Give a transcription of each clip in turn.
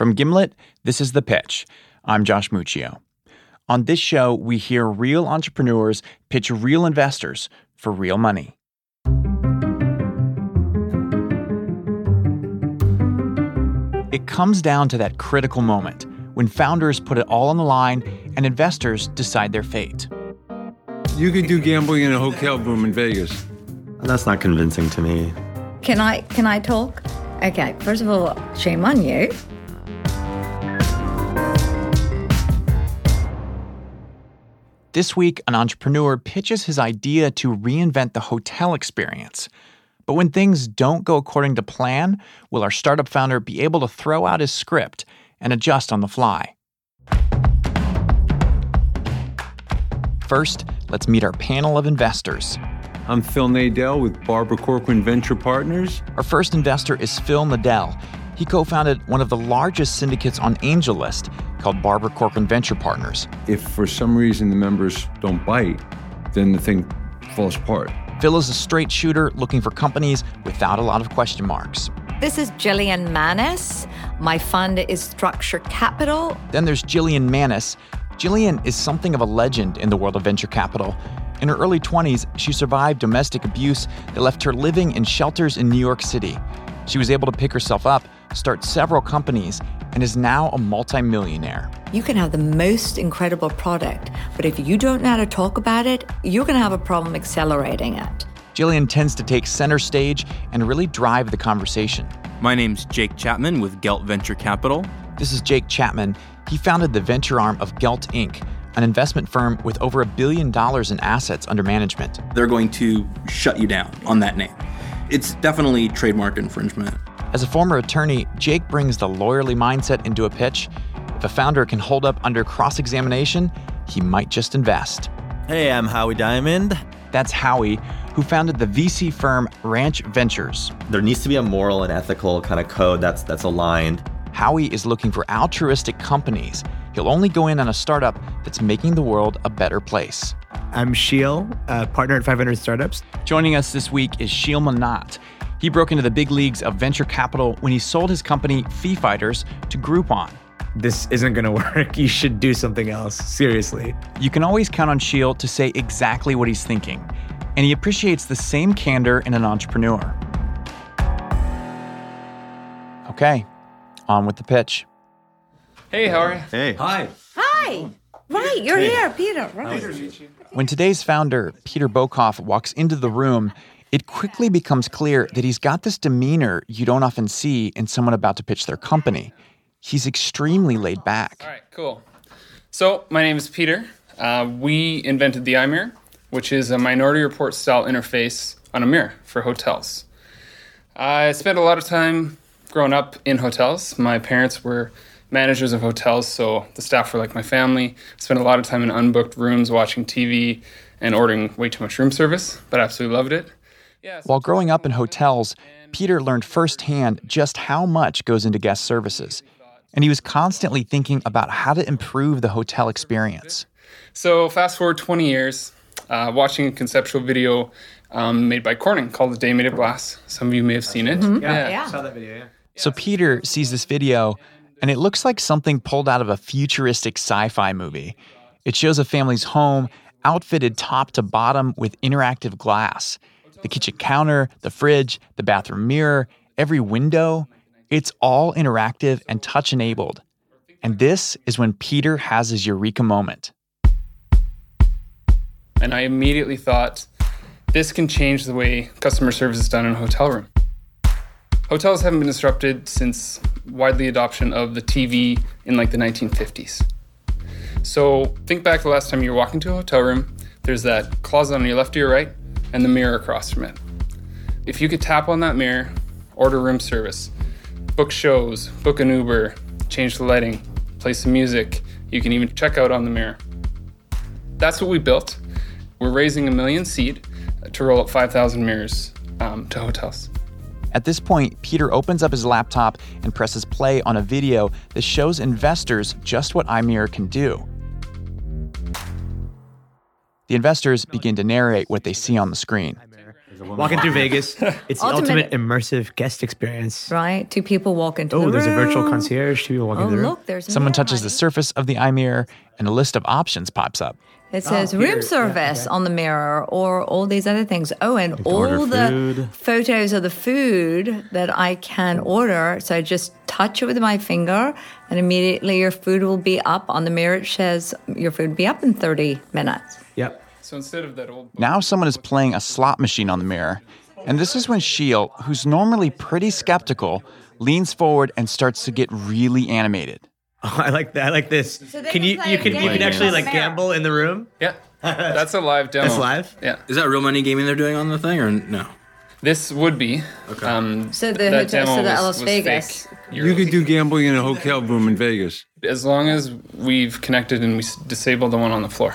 From Gimlet, this is The Pitch. I'm Josh Muccio. On this show, we hear real entrepreneurs pitch real investors for real money. It comes down to that critical moment when founders put it all on the line and investors decide their fate. You could do gambling in a hotel room in Vegas. That's not convincing to me. Can I can I talk? Okay, first of all, shame on you. This week, an entrepreneur pitches his idea to reinvent the hotel experience. But when things don't go according to plan, will our startup founder be able to throw out his script and adjust on the fly? First, let's meet our panel of investors. I'm Phil Nadel with Barbara Corcoran Venture Partners. Our first investor is Phil Nadel. He co founded one of the largest syndicates on AngelList called Barbara Corcoran Venture Partners. If for some reason the members don't bite, then the thing falls apart. Phil is a straight shooter looking for companies without a lot of question marks. This is Jillian Manus. My fund is Structure Capital. Then there's Jillian Manus. Jillian is something of a legend in the world of venture capital. In her early 20s, she survived domestic abuse that left her living in shelters in New York City. She was able to pick herself up, start several companies, and is now a multimillionaire. You can have the most incredible product, but if you don't know how to talk about it, you're going to have a problem accelerating it. Jillian tends to take center stage and really drive the conversation. My name's Jake Chapman with Gelt Venture Capital. This is Jake Chapman. He founded the venture arm of Gelt Inc., an investment firm with over a billion dollars in assets under management. They're going to shut you down on that name. It's definitely trademark infringement. As a former attorney, Jake brings the lawyerly mindset into a pitch. If a founder can hold up under cross examination, he might just invest. Hey, I'm Howie Diamond. That's Howie, who founded the VC firm Ranch Ventures. There needs to be a moral and ethical kind of code that's that's aligned. Howie is looking for altruistic companies. He'll only go in on a startup that's making the world a better place. I'm Sheel, a partner at 500 Startups. Joining us this week is Sheel Mohnot. He broke into the big leagues of venture capital when he sold his company, FeeFighters, to Groupon. This isn't going to work. You should do something else. Seriously. You can always count on Sheel to say exactly what he's thinking, and he appreciates the same candor in an entrepreneur. Okay, on with the pitch. Hey, how are you? Hey. Hi. Hi. Right, you're here, Peter. Right. When today's founder, Pieter Boekhoff, walks into the room, it quickly becomes clear that he's got this demeanor you don't often see in someone about to pitch their company. He's extremely laid back. All right, cool. So, my name is Peter. Uh, we invented the iMirror, which is a minority report style interface on a mirror for hotels. I spent a lot of time growing up in hotels. My parents were managers of hotels, so the staff were like my family. I Spent a lot of time in unbooked rooms watching TV and ordering way too much room service, but absolutely loved it. Yeah, so While growing up in hotels, Peter learned firsthand just how much goes into guest services. And he was constantly thinking about how to improve the hotel experience. So fast forward 20 years, uh, watching a conceptual video um, made by Corning called "The Day Made of Glass." Some of you may have seen it. Yeah. Saw that video, yeah. So Peter sees this video, and it looks like something pulled out of a futuristic sci fi movie. It shows a family's home outfitted top to bottom with interactive glass. The kitchen counter, the fridge, the bathroom mirror, every window, it's all interactive and touch enabled. And this is when Peter has his eureka moment. And I immediately thought, this can change the way customer service is done in a hotel room. Hotels haven't been disrupted since widely adoption of the TV in like the 1950s. So think back the last time you were walking to a hotel room, there's that closet on your left or your right, and the mirror across from it. If you could tap on that mirror, order room service, book shows, book an Uber, change the lighting, play some music. You can even check out on the mirror. That's what we built. We're raising a million seed to roll out 5,000 mirrors um, to hotels. At this point, Peter opens up his laptop and presses play on a video that shows investors just what iMirror can do. The investors begin to narrate what they see on the screen. Walking through Vegas, it's the Ultimate- ultimate immersive guest experience. Right? Two people walk into Oh, the there's a virtual concierge. Two people walking Oh, through the room. look, there's Someone mirror, touches the surface of the iMirror, and a list of options pops up. It says oh, here, yeah, room service on the mirror or all these other things. Oh, and all the food. photos of the food that I can order. So I just touch it with my finger and immediately your food will be up on the mirror. It says your food will be up in 30 minutes. Yep. So instead of that old Now someone is playing a slot machine on the mirror, and this is when Sheel, who's normally pretty skeptical, leans forward and starts to get really animated. Oh, I like that. I like this. they can can you you can you can actually like gamble in the room? Yeah, that's a live demo. That's live? Yeah, Is that real money gaming they're doing on the thing or no? this would be. Um, So the that hotel- so the Las Vegas. fake. You could do gambling in a hotel room in Vegas. as long as we've connected and we s- disable the one on the floor,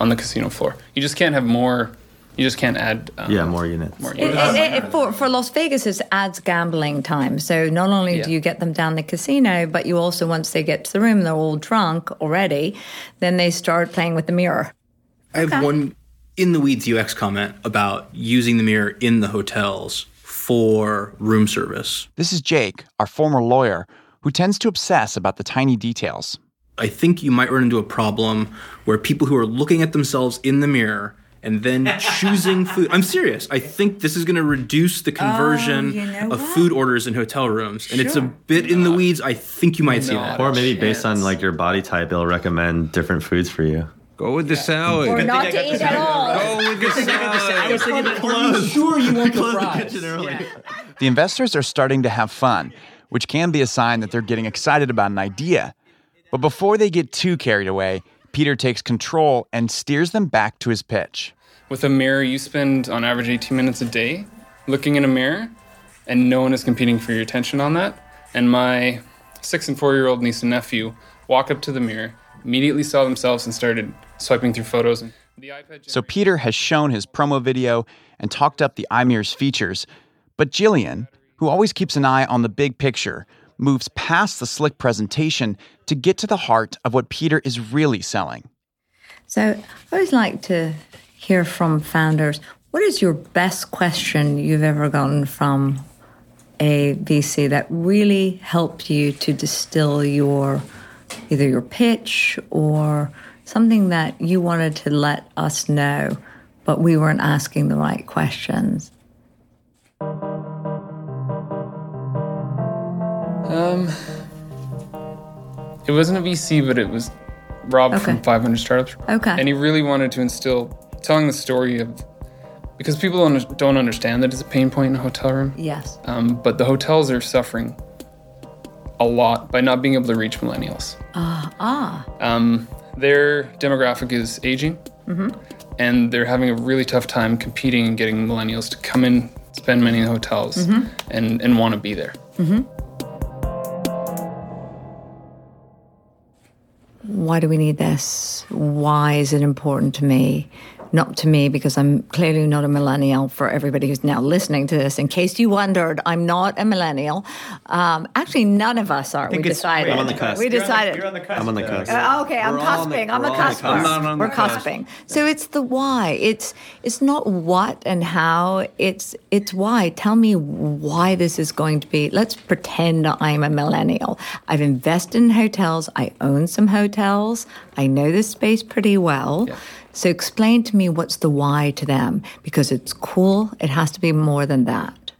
on the casino floor. You just can't have more. You just can't add. Um, Yeah, more units. More units. it, it, for, for Las Vegas, it adds gambling time. So not only do you get them down the casino, but you also, once they get to the room, they're all drunk already, then they start playing with the mirror. I have one in the weeds UX comment about using the mirror in the hotels for room service. This is Jake, our former lawyer, who tends to obsess about the tiny details. I think you might run into a problem where people who are looking at themselves in the mirror and then choosing food. I'm serious. I think this is going to reduce the oh, conversion you know of what? food orders in hotel rooms. And it's a bit in the weeds. I think you might see that. Or maybe based on like your body type, it'll recommend different foods for you. Go with the salad. Or not to eat at all. Go with the salad. I was thinking about Sure, you want the kitchen fries. The investors are starting to have fun, which can be a sign that they're getting excited about an idea. But before they get too carried away, Peter takes control and steers them back to his pitch. With a mirror, you spend on average 18 minutes a day looking in a mirror, and no one is competing for your attention on that. And my six and four year old niece and nephew walk up to the mirror, immediately saw themselves, and started swiping through photos. And the iPad So Peter has shown his promo video and talked up the iMirror's features, but Jillian, who always keeps an eye on the big picture, moves past the slick presentation to get to the heart of what Peter is really selling. So I always like to hear from founders what is your best question you've ever gotten from a VC that really helped you to distill your either your pitch or something that you wanted to let us know, but we weren't asking the right questions? Um, it wasn't a VC, but it was Rob from 500 Startups. Okay. And he really wanted to instill telling the story of because people don't, don't understand that it's a pain point in a hotel room. Yes. Um, but the hotels are suffering a lot by not being able to reach millennials. Ah, ah. Um, their demographic is aging, and they're having a really tough time competing and getting millennials to come in, spend money in hotels, and, and want to be there. Why do we need this? Why is it important to me? Not to me, because I'm clearly not a millennial for everybody who's now listening to this. In case you wondered, I'm not a millennial. Um, actually, none of us are. We decided. I'm on the cusp. We You're decided. You're on the cusp. I'm on the though. cusp. Uh, okay, I'm We're all on the- cusping. I'm a we're all on the cusper. cusp. I'm not on We're the cusp. cusping. So it's the why. It's it's not what and how. It's it's why. Tell me why this is going to be. Let's pretend I'm a millennial. I've invested in hotels. I own some hotels. I know this space pretty well. So explain to me what's the why to them because it's cool. It has to be more than that.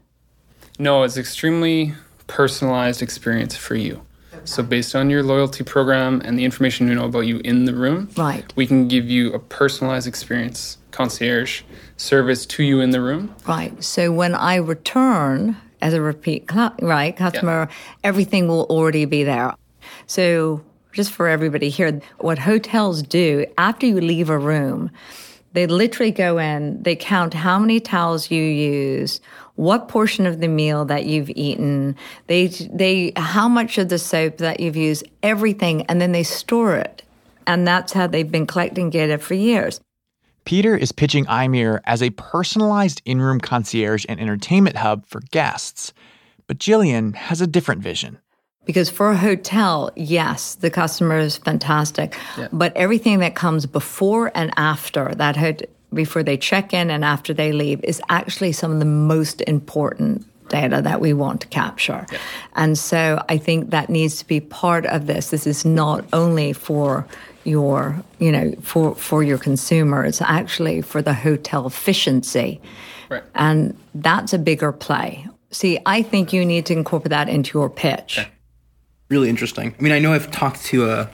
No, it's extremely personalized experience for you. So based on your loyalty program and the information we know about you in the room, Right. we can give you a personalized experience, concierge service to you in the room. Right. So when I return as a repeat cl- right customer, everything will already be there. So just for everybody here, what hotels do after you leave a room, They literally go in, they count how many towels you use, what portion of the meal that you've eaten, they they how much of the soap that you've used, everything, and then they store it. And that's how they've been collecting data for years. Peter is pitching iMirror as a personalized in-room concierge and entertainment hub for guests. But Jillian has a different vision. Because for a hotel, yes, the customer is fantastic, yeah. but everything that comes before and after that before they check in and after they leave is actually some of the most important data that we want to capture. Yeah. And so I think that needs to be part of this. This is not only for your, you know, for, for your consumer, it's actually for the hotel efficiency. Right. And that's a bigger play. See, I think you need to incorporate that into your pitch. Okay. Really interesting. I mean, I know I've talked to a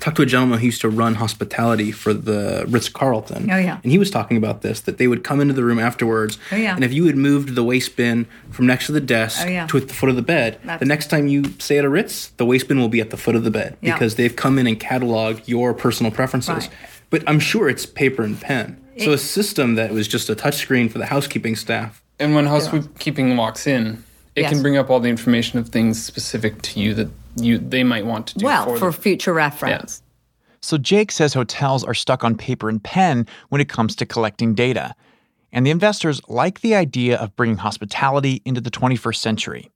talked to a gentleman who used to run hospitality for the Ritz Carlton. Oh yeah. And he was talking about this that they would come into the room afterwards. Oh yeah. And if you had moved the waste bin from next to the desk oh, yeah. to at the foot of the bed, That's the next time you stay at a Ritz, the waste bin will be at the foot of the bed yeah. because they've come in and cataloged your personal preferences. Right. But I'm sure it's paper and pen. It, so a system that was just a touchscreen for the housekeeping staff. And when housekeeping walks in, it yes. can bring up all the information of things specific to you that you they might want to do well for, for future reference. Yeah. So Jake says hotels are stuck on paper and pen when it comes to collecting data. And the investors like the idea of bringing hospitality into the 21st century.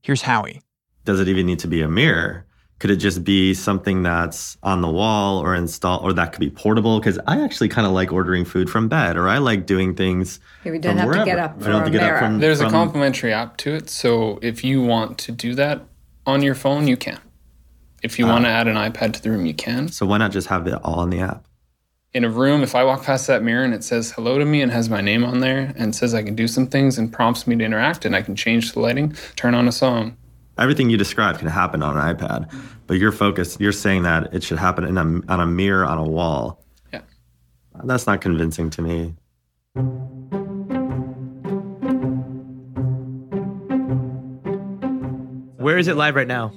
Here's Howie. Does it even need to be a mirror? Could it just be something that's on the wall or install or that could be portable? Because I actually kind of like ordering food from bed or I like doing things. Yeah, we don't have wherever. to get up. I don't have to get mirror. up from. There's from, a complimentary app to it, so if you want to do that on your phone, you can. If you want to oh. add an iPad to the room, you can. So why not just have it all in the app? In a room, if I walk past that mirror and it says hello to me and has my name on there and says I can do some things and prompts me to interact and I can change the lighting, turn on a song. Everything you described can happen on an iPad, but you're focused. You're saying that it should happen in a, on a mirror on a wall. Yeah, that's not convincing to me. Where is it live right now?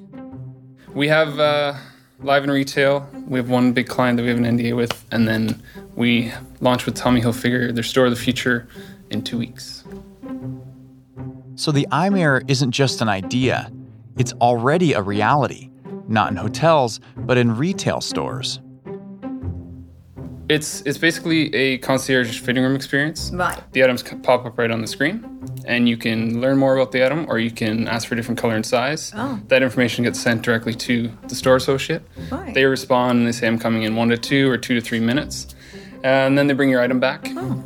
We have uh, live in retail. We have one big client that we have an NDA with, and then we launch with Tommy Hilfiger, their store of the future, in two weeks. So the iMirror isn't just an idea; it's already a reality. Not in hotels, but in retail stores. It's it's basically a concierge fitting room experience. Right. The items pop up right on the screen, and you can learn more about the item, or you can ask for a different color and size. Oh. That information gets sent directly to the store associate. Right. They respond and they say, "I'm coming in one to two or two to three minutes," and then they bring your item back. Oh.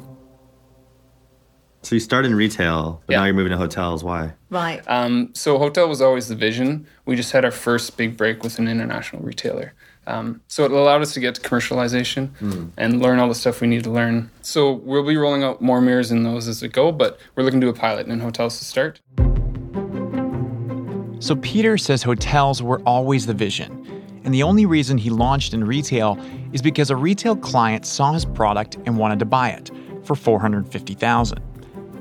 So you start in retail, but yeah. now you're moving to hotels. Why? Right. Um, so hotel was always the vision. We just had our first big break with an international retailer. Um, so it allowed us to get to commercialization mm. and learn all the stuff we need to learn. So we'll be rolling out more mirrors in those as we go, but we're looking to do a pilot in hotels to start. So Peter says hotels were always the vision. And the only reason he launched in retail is because a retail client saw his product and wanted to buy it for 450,000.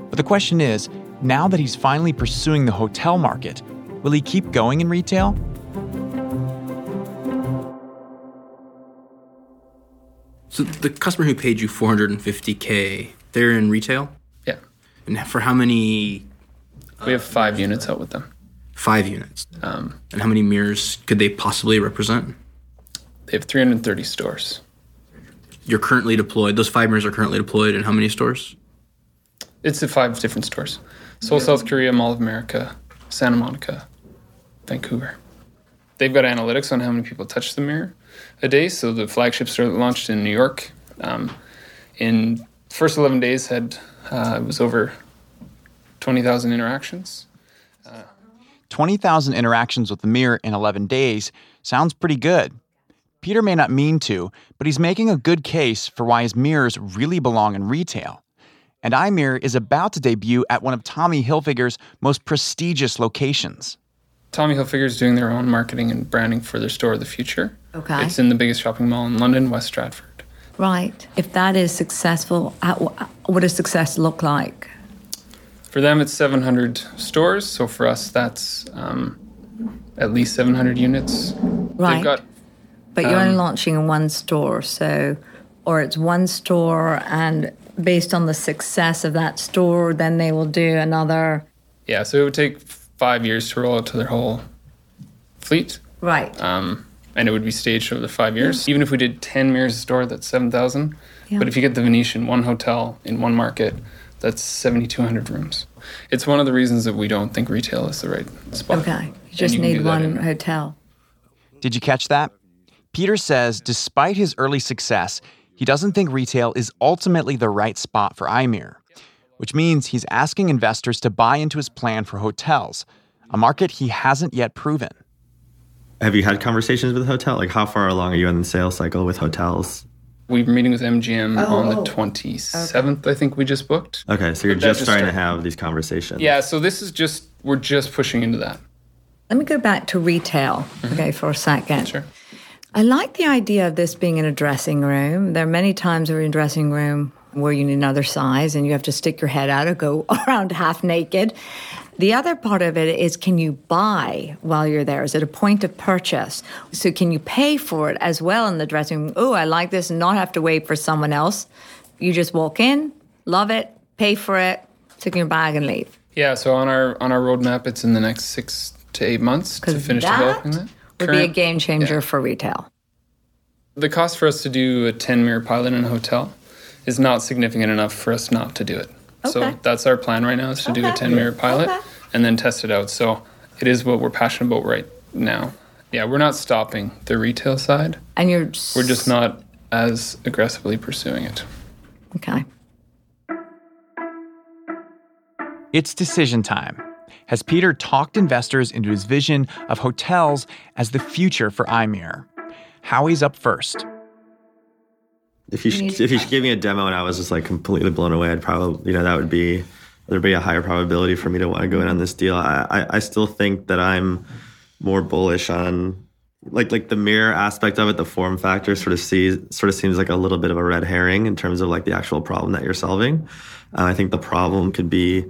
But the question is, now that he's finally pursuing the hotel market, will he keep going in retail So the customer who paid you 450k, they're in retail. Yeah. And for how many? We have five units out with them. Five units. Um, and how many mirrors could they possibly represent? They have 330 stores. You're currently deployed. Those five mirrors are currently deployed in how many stores? It's at five different stores: Seoul, South Korea, Mall of America, Santa Monica, Vancouver. They've got analytics on how many people touch the mirror a day. So the flagship store that launched in New York, um, in first 11 days had uh, it was over 20,000 interactions. Uh, 20,000 interactions with the mirror in 11 days sounds pretty good. Peter may not mean to, but he's making a good case for why his mirrors really belong in retail. And iMirror is about to debut at one of Tommy Hilfiger's most prestigious locations. Tommy Hilfiger is doing their own marketing and branding for their store of the future. Okay. It's in the biggest shopping mall in London, West Stratford. Right. If that is successful, what does success look like? For them, it's 700 stores. So for us, that's um, at least 700 units. Right. Got, but you're um, only launching in one store. So or it's one store and based on the success of that store, then they will do another. Yeah, so it would take five years to roll out to their whole fleet. Right. Um, and it would be staged over the five years. Even if we did 10 mirrors a store, that's 7,000. Yeah. But if you get the Venetian, one hotel in one market, that's 7,200 rooms. It's one of the reasons that we don't think retail is the right spot. Okay. You just you need one hotel. Did you catch that? Peter says despite his early success, he doesn't think retail is ultimately the right spot for iMirror, which means he's asking investors to buy into his plan for hotels, a market he hasn't yet proven. Have you had conversations with hotel? Like, how far along are you in the sales cycle with hotels? We are meeting with MGM oh, on the 27th, okay. I think we just booked. Okay, so you're just starting to have these conversations. Yeah, so this is just, we're just pushing into that. Let me go back to retail, mm-hmm. okay, for a second. Sure. I like the idea of this being in a dressing room. There are many times where you're in a dressing room where you need another size and you have to stick your head out or go around half naked. The other part of it is can you buy while you're there? Is it a point of purchase? So can you pay for it as well in the dressing room? Oh, I like this and not have to wait for someone else. You just walk in, love it, pay for it, stick in your bag and leave. Yeah, so on our on our roadmap it's in the next six to eight months to finish developing that. Would Current, be a game changer yeah. for retail. The cost for us to do a 10 mirror pilot in a hotel is not significant enough for us not to do it. Okay. So that's our plan right now is to okay. do a 10 mirror pilot okay. and then test it out. So it is what we're passionate about right now. Yeah, we're not stopping the retail side. And you're We're just not as aggressively pursuing it. Okay. It's decision time. Has Peter talked investors into his vision of hotels as the future for iMirror? Howie's up first. If you should, if you should give me a demo and I was just like completely blown away, I'd probably you know that would be there'd be a higher probability for me to want to go in on this deal. I, I, I still think that I'm more bullish on like like the mirror aspect of it, the form factor sort of sees sort of seems like a little bit of a red herring in terms of like the actual problem that you're solving. Uh, I think the problem could be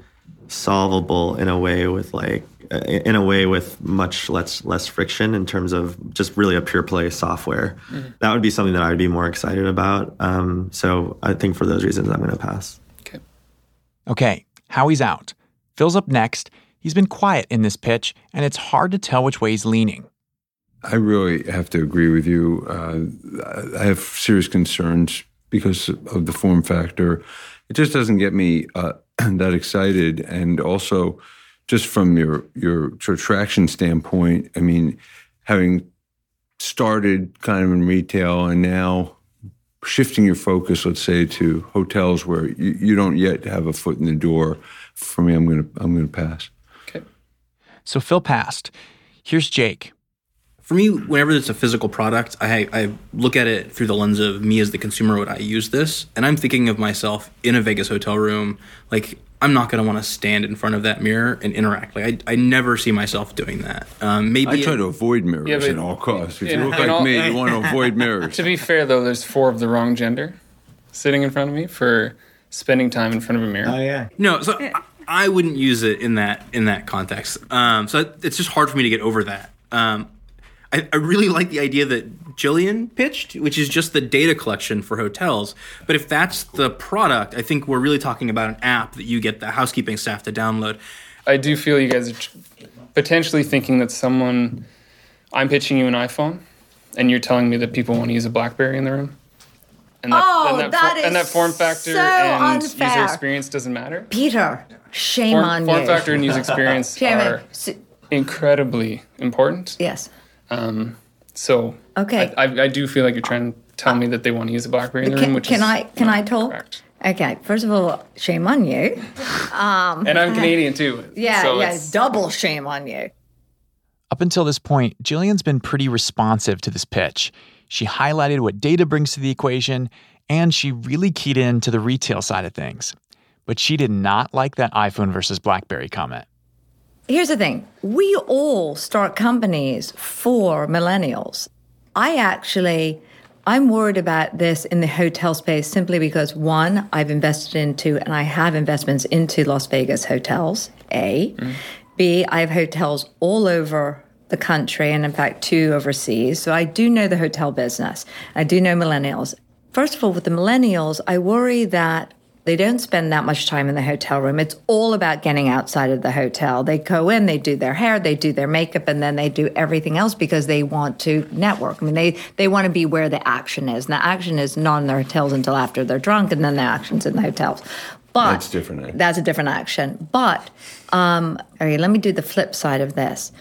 solvable in a way with like in a way with much less less friction in terms of just really a pure play software. Mm-hmm. That would be something that I would be more excited about. Um, so I think for those reasons, I'm going to pass. Okay. Okay. Howie's out. Phil's up next. He's been quiet in this pitch, and it's hard to tell which way he's leaning. I really have to agree with you. Uh, I have serious concerns because of the form factor. It just doesn't get me uh, that excited, and also just from your your sort of traction standpoint, I mean, having started kind of in retail and now shifting your focus, let's say, to hotels where you, you don't yet have a foot in the door. For me, I'm gonna I'm gonna pass. Okay. So Phil passed. Here's Jake. For me, whenever it's a physical product, I, I look at it through the lens of me as the consumer. Would I use this? And I'm thinking of myself in a Vegas hotel room, like I'm not going to want to stand in front of that mirror and interact. Like I, I never see myself doing that. Um, maybe I try it, to avoid mirrors yeah, at all costs. If you look like all, me, you want to avoid mirrors. To be fair, though, there's four of the wrong gender sitting in front of me for spending time in front of a mirror. Oh yeah. No, so I, I wouldn't use it in that in that context. Um, so it's just hard for me to get over that. Um, I, I really like the idea that Jillian pitched, which is just the data collection for hotels. But if that's the product, I think we're really talking about an app that you get the housekeeping staff to download. I do feel you guys are potentially thinking that someone, I'm pitching you an iPhone, and you're telling me that people want to use a BlackBerry in the room. And that, oh, and that, that for, and that form factor so and unfair. user experience doesn't matter. Peter, shame form, on form you. Form factor and user experience are incredibly important. Yes. Um, so okay, I, I, I, do feel like you're trying to tell me that they want to use a BlackBerry in the can, room, which can is I can I talk? Correct. Okay, first of all, shame on you. Um, and I'm Canadian too. Yeah, so yeah, it's... double shame on you. Up until this point, Jillian's been pretty responsive to this pitch. She highlighted what data brings to the equation, and she really keyed in to the retail side of things. But she did not like that iPhone versus BlackBerry comment. Here's the thing we all start companies for millennials. I actually, I'm worried about this in the hotel space simply because one, I've invested into and I have investments into Las Vegas hotels, A. Mm. B, I have hotels all over the country and in fact two overseas. So I do know the hotel business. I do know millennials. first of all, with the millennials, I worry that they don't spend that much time in the hotel room. It's all about getting outside of the hotel. They go in, they do their hair, they do their makeup, and then they do everything else because they want to network. I mean, they, they want to be where the action is. And the action is not in the hotels until after they're drunk, and then the action's in the hotels. But that's different. Eh? That's a different action. But um, okay, let me do the flip side of this.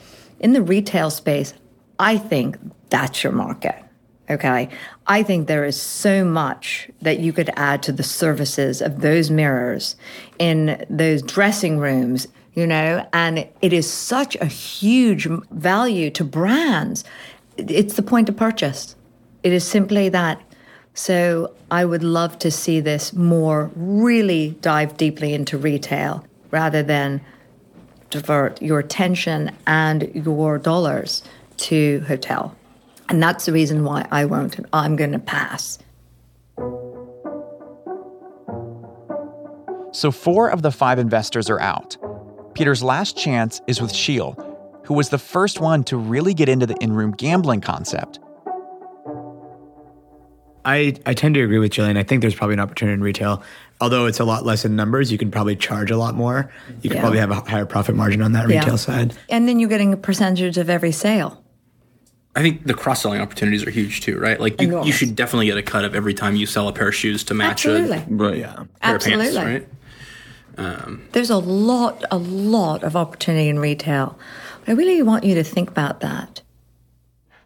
In the retail space, I think that's your market. Okay. I think there is so much that you could add to the services of those mirrors in those dressing rooms, you know, and it is such a huge value to brands. It's the point of purchase. It is simply that. So I would love to see this more really dive deeply into retail rather than divert your attention and your dollars to hotel. And that's the reason why I won't. and I'm going to pass. So, four of the five investors are out. Peter's last chance is with Sheel, who was the first one to really get into the in room gambling concept. I, I tend to agree with Jillian. I think there's probably an opportunity in retail. Although it's a lot less in numbers, you can probably charge a lot more. You can yeah. probably have a higher profit margin on that retail yeah. side. And then you're getting a percentage of every sale. I think the cross selling opportunities are huge too, right? Like you, you should definitely get a cut of every time you sell a pair of shoes to match Absolutely. a right. yeah, pair Absolutely. of pants, right? Um, There's a lot, a lot of opportunity in retail. I really want you to think about that.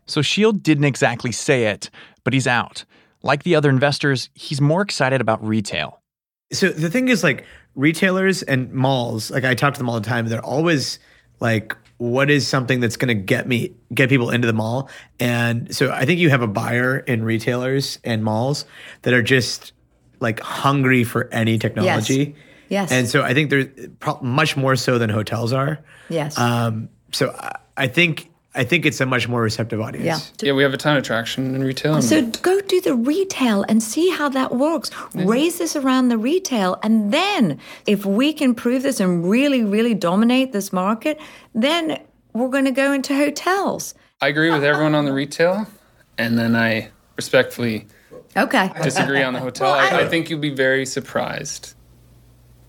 So Sheel didn't exactly say it, but he's out. Like the other investors, he's more excited about retail. So the thing is, like retailers and malls, like I talk to them all the time, they're always like what is something that's going to get me get people into the mall? And so i think you have a buyer in retailers and malls that are just like hungry for any technology. Yes, yes. and so i think they're pro- much more so than hotels are. Yes. Um, so I, I think I think it's a much more receptive audience. Yeah, yeah we have a ton of traction in retail. So go do the retail and see how that works. Raise this around the retail. And then if we can prove this and really, really dominate this market, then we're going to go into hotels. I agree with everyone on the retail. And then I respectfully okay. disagree on the hotel. well, I, I think you'll be very surprised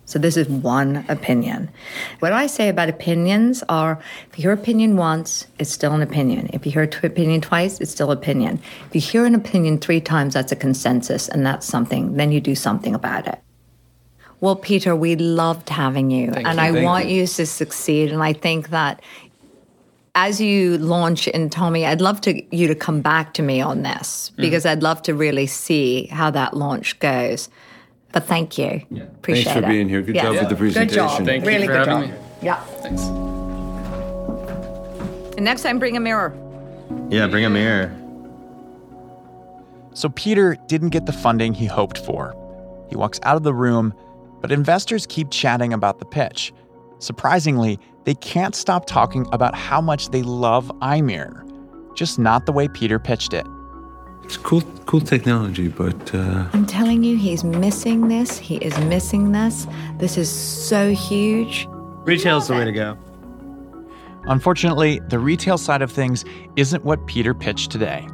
so this is one opinion. What I say about opinions are if you hear opinion once, it's still an opinion. If you hear opinion twice, it's still opinion. If you hear an opinion three times, that's a consensus and that's something. Then you do something about it. Well, Peter, we loved having you Thank and you. I Thank want you. you to succeed. And I think that as you launch in Tommy, I'd love to you to come back to me on this mm. because mm. I'd love to really see how that launch goes. But thank you. Yeah. Appreciate Thanks for it. being here. Good job with the presentation. Good job. Thank really you for good having job. Me. Yeah. Thanks. And next time, bring a mirror. Yeah, bring a mirror. So Peter didn't get the funding he hoped for. He walks out of the room, but investors keep chatting about the pitch. Surprisingly, they can't stop talking about how much they love iMirror, just not the way Peter pitched it. It's cool, cool technology, but uh... I'm telling you, he's missing this. He is missing this. This is so huge. Retail's the way to go. Unfortunately, the retail side of things isn't what Peter pitched today.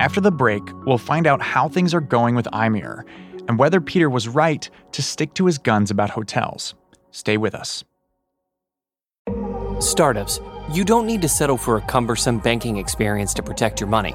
After the break, we'll find out how things are going with iMirror and whether Peter was right to stick to his guns about hotels. Stay with us. Startups, you don't need to settle for a cumbersome banking experience to protect your money.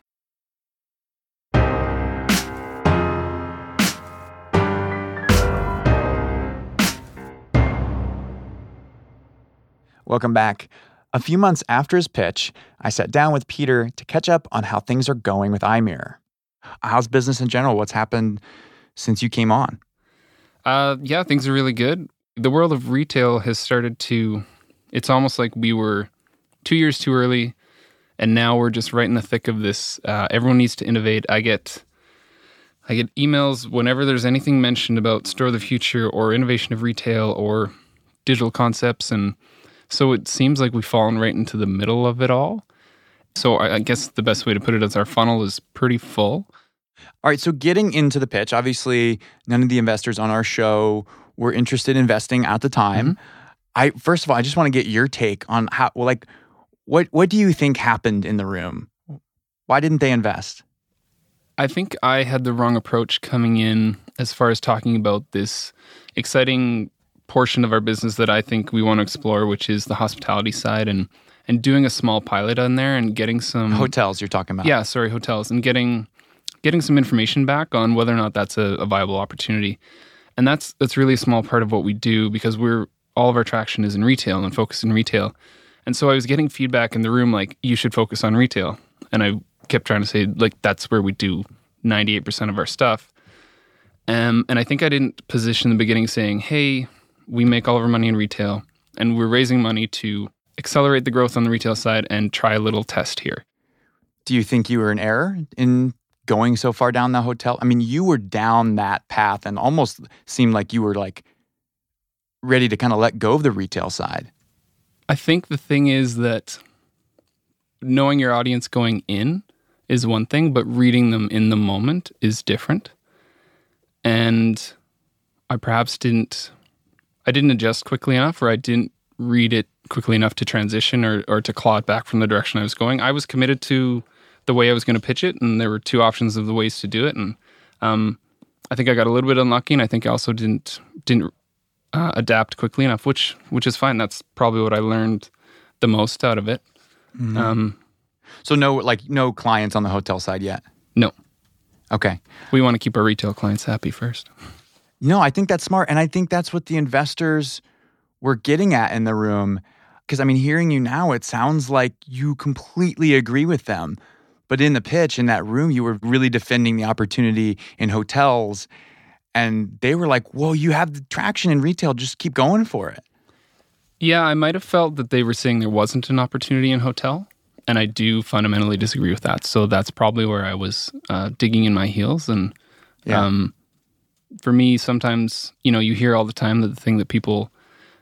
Welcome back. A few months after his pitch, I sat down with Peter to catch up on how things are going with iMirror. How's business in general? What's happened since you came on? Uh, yeah, things are really good. The world of retail has started to, it's almost like we were two years too early, and now we're just right in the thick of this. Uh, everyone needs to innovate. I get, I get emails whenever there's anything mentioned about store of the future or innovation of retail or digital concepts, and so it seems like we've fallen right into the middle of it all. So I, guess the best way to put it is our funnel is pretty full. All right, so getting into the pitch, obviously none of the investors on our show were interested in investing at the time. Mm-hmm. I first of all, I just want to get your take on how well like what what do you think happened in the room? Why didn't they invest? I think I had the wrong approach coming in as far as talking about this exciting portion of our business that I think we want to explore, which is the hospitality side and and doing a small pilot on there and getting some hotels you're talking about. Yeah, sorry, hotels and getting getting some information back on whether or not that's a, a viable opportunity. And that's that's really a small part of what we do because we're all of our traction is in retail and focus in retail. And so I was getting feedback in the room like you should focus on retail. And I kept trying to say like that's where we do 98% of our stuff. Um, and I think I didn't position in the beginning saying, "Hey, we make all of our money in retail and we're raising money to accelerate the growth on the retail side and try a little test here." Do you think you were in error in going so far down the hotel? I mean, you were down that path and almost seemed like you were like ready to kind of let go of the retail side. I think the thing is that knowing your audience going in is one thing, but reading them in the moment is different. And I perhaps didn't I didn't adjust quickly enough or I didn't read it quickly enough to transition or, or to claw it back from the direction I was going. I was committed to the way I was going to pitch it, and there were two options of the ways to do it, and um, I think I got a little bit unlucky, and I think I also didn't didn't uh, adapt quickly enough, which which is fine. That's probably what I learned the most out of it. Mm-hmm. Um, so no, like no clients on the hotel side yet. No. Okay. We want to keep our retail clients happy first. No, I think that's smart, and I think that's what the investors were getting at in the room. Because I mean, hearing you now, it sounds like you completely agree with them. But in the pitch, in that room, you were really defending the opportunity in hotels. And they were like, well, you have the traction in retail. Just keep going for it. Yeah, I might have felt that they were saying there wasn't an opportunity in hotel. And I do fundamentally disagree with that. So that's probably where I was uh, digging in my heels. And yeah. um, for me, sometimes, you know, you hear all the time that the thing that people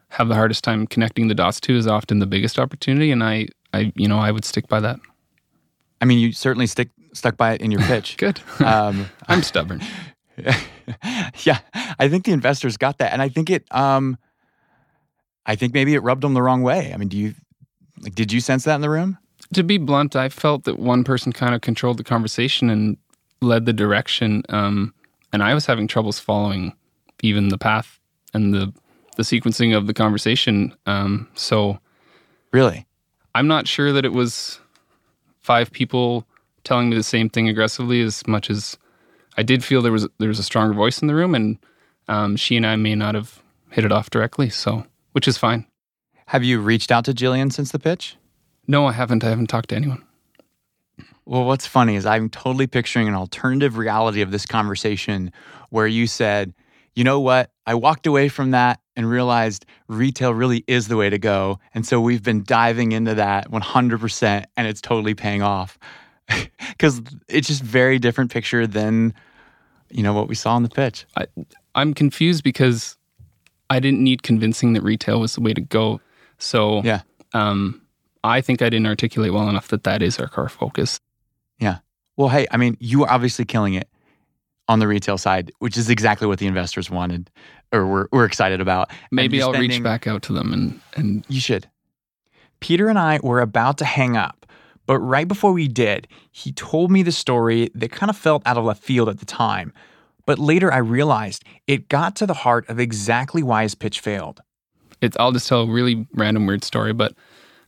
have the hardest time connecting the dots to is often the biggest opportunity. And I, I you know, I would stick by that. I mean, you certainly stick stuck by it in your pitch. Good. Um, I'm stubborn. yeah, I think the investors got that, and I think it. Um, I think maybe it rubbed them the wrong way. I mean, do you like? Did you sense that in the room? To be blunt, I felt that one person kind of controlled the conversation and led the direction, um, and I was having troubles following even the path and the the sequencing of the conversation. Um, so, really, I'm not sure that it was five people telling me the same thing aggressively as much as I did feel there was there was a stronger voice in the room, and um, she and I may not have hit it off directly, so which is fine. Have you reached out to Jillian since the pitch? No, I haven't. I haven't talked to anyone. Well, what's funny is I'm totally picturing an alternative reality of this conversation where you said, you know what? I walked away from that and realized retail really is the way to go. And so we've been diving into that 100% and it's totally paying off. Cuz it's just very different picture than you know what we saw in the pitch. I, I'm confused because I didn't need convincing that retail was the way to go. So yeah, um, I think I didn't articulate well enough that that is our core focus. Yeah. Well, hey, I mean, you are obviously killing it on the retail side, which is exactly what the investors wanted or were, were excited about. Maybe I'll spending, reach back out to them and, and you should. Peter and I were about to hang up, but right before we did, he told me the story that kind of felt out of left field at the time. But later I realized it got to the heart of exactly why his pitch failed. It's, I'll just tell a really random weird story, but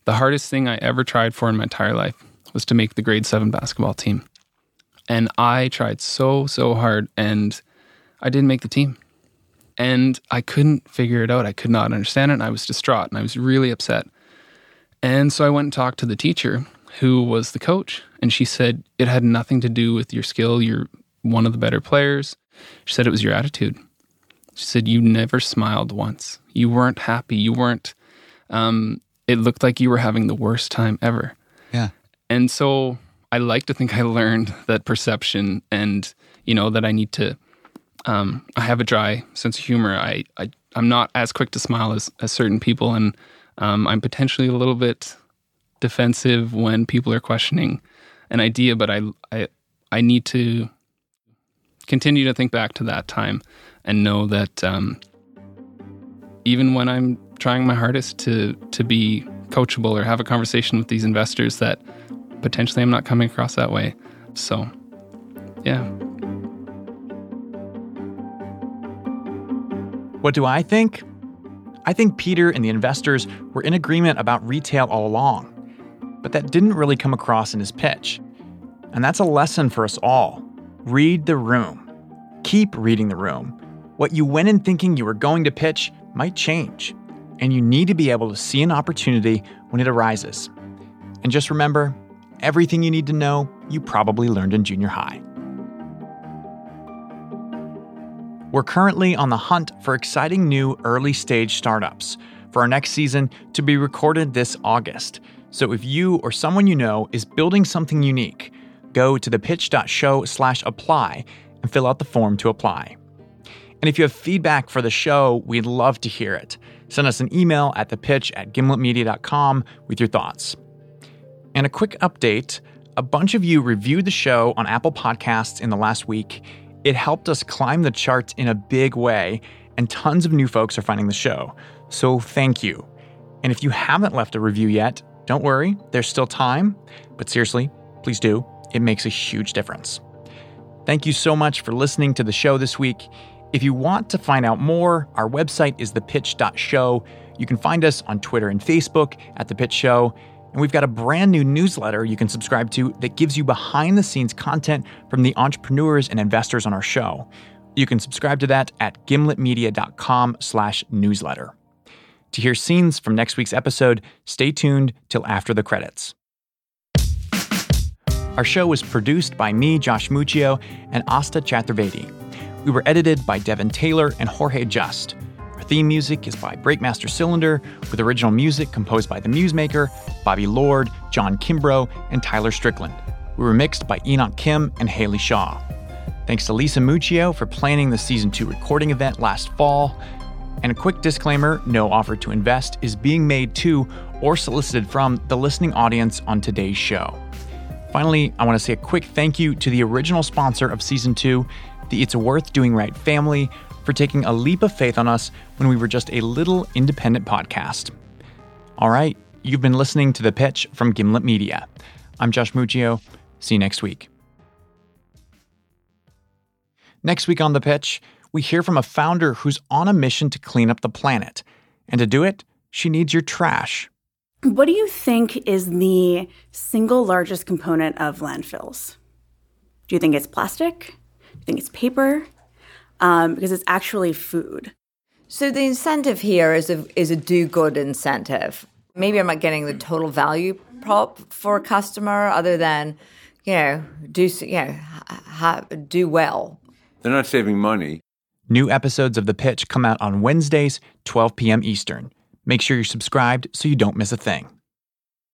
the hardest thing I ever tried for in my entire life was to make the grade seven basketball team. And I tried so, so hard and I didn't make the team. And I couldn't figure it out. I could not understand it. And I was distraught and I was really upset. And so I went and talked to the teacher who was the coach, and she said it had nothing to do with your skill. You're one of the better players. She said it was your attitude. She said you never smiled once. You weren't happy. You weren't. Um, it looked like you were having the worst time ever. And so I like to think I learned that perception, and you know that I need to. Um, I have a dry sense of humor. I, I I'm not as quick to smile as, as certain people, and um, I'm potentially a little bit defensive when people are questioning an idea. But I I I need to continue to think back to that time and know that um, even when I'm trying my hardest to to be coachable or have a conversation with these investors, that potentially I'm not coming across that way. So, yeah. What do I think? I think Pieter and the investors were in agreement about retail all along, but that didn't really come across in his pitch. And that's a lesson for us all. Read the room. Keep reading the room. What you went in thinking you were going to pitch might change, and you need to be able to see an opportunity when it arises. And just remember everything you need to know, you probably learned in junior high. We're currently on the hunt for exciting new early stage startups for our next season to be recorded this August. So if you or someone you know is building something unique, go to thepitch.show slash apply and fill out the form to apply. And if you have feedback for the show, we'd love to hear it. Send us an email at thepitch at gimletmedia.com with your thoughts. And a quick update a bunch of you reviewed the show on Apple Podcasts in the last week. It helped us climb the charts in a big way, and tons of new folks are finding the show. So thank you. And if you haven't left a review yet, don't worry, there's still time. But seriously, please do. It makes a huge difference. Thank you so much for listening to the show this week. If you want to find out more, our website is thepitch.show. You can find us on Twitter and Facebook at The Pitch Show. And we've got a brand new newsletter you can subscribe to that gives you behind the scenes content from the entrepreneurs and investors on our show. You can subscribe to that at gimletmedia.com slash newsletter. To hear scenes from next week's episode, stay tuned till after the credits. Our show was produced by me, Josh Muccio, and Asta Chaturvedi. We were edited by Devin Taylor and Jorge Just. Theme music is by Breakmaster Cylinder, with original music composed by The Musemaker, Bobby Lord, John Kimbrough, and Tyler Strickland. We were mixed by Enoch Kim and Haley Shaw. Thanks to Lisa Muccio for planning the season two recording event last fall. And a quick disclaimer no offer to invest is being made to or solicited from the listening audience on today's show. Finally, I want to say a quick thank you to the original sponsor of season two, the It's Worth Doing Right family, for taking a leap of faith on us when we were just a little independent podcast. All right, you've been listening to The Pitch from Gimlet Media. I'm Josh Muccio. See you next week. Next week on The Pitch, we hear from a founder who's on a mission to clean up the planet. And to do it, she needs your trash. What do you think is the single largest component of landfills? Do you think it's plastic? Do you think it's paper? Um, because it's actually food. So the incentive here is a is a do good incentive. Maybe I'm not getting the total value prop for a customer, other than you know do you know ha, do well. They're not saving money. New episodes of The Pitch come out on Wednesdays, 12 p.m. Eastern. Make sure you're subscribed so you don't miss a thing.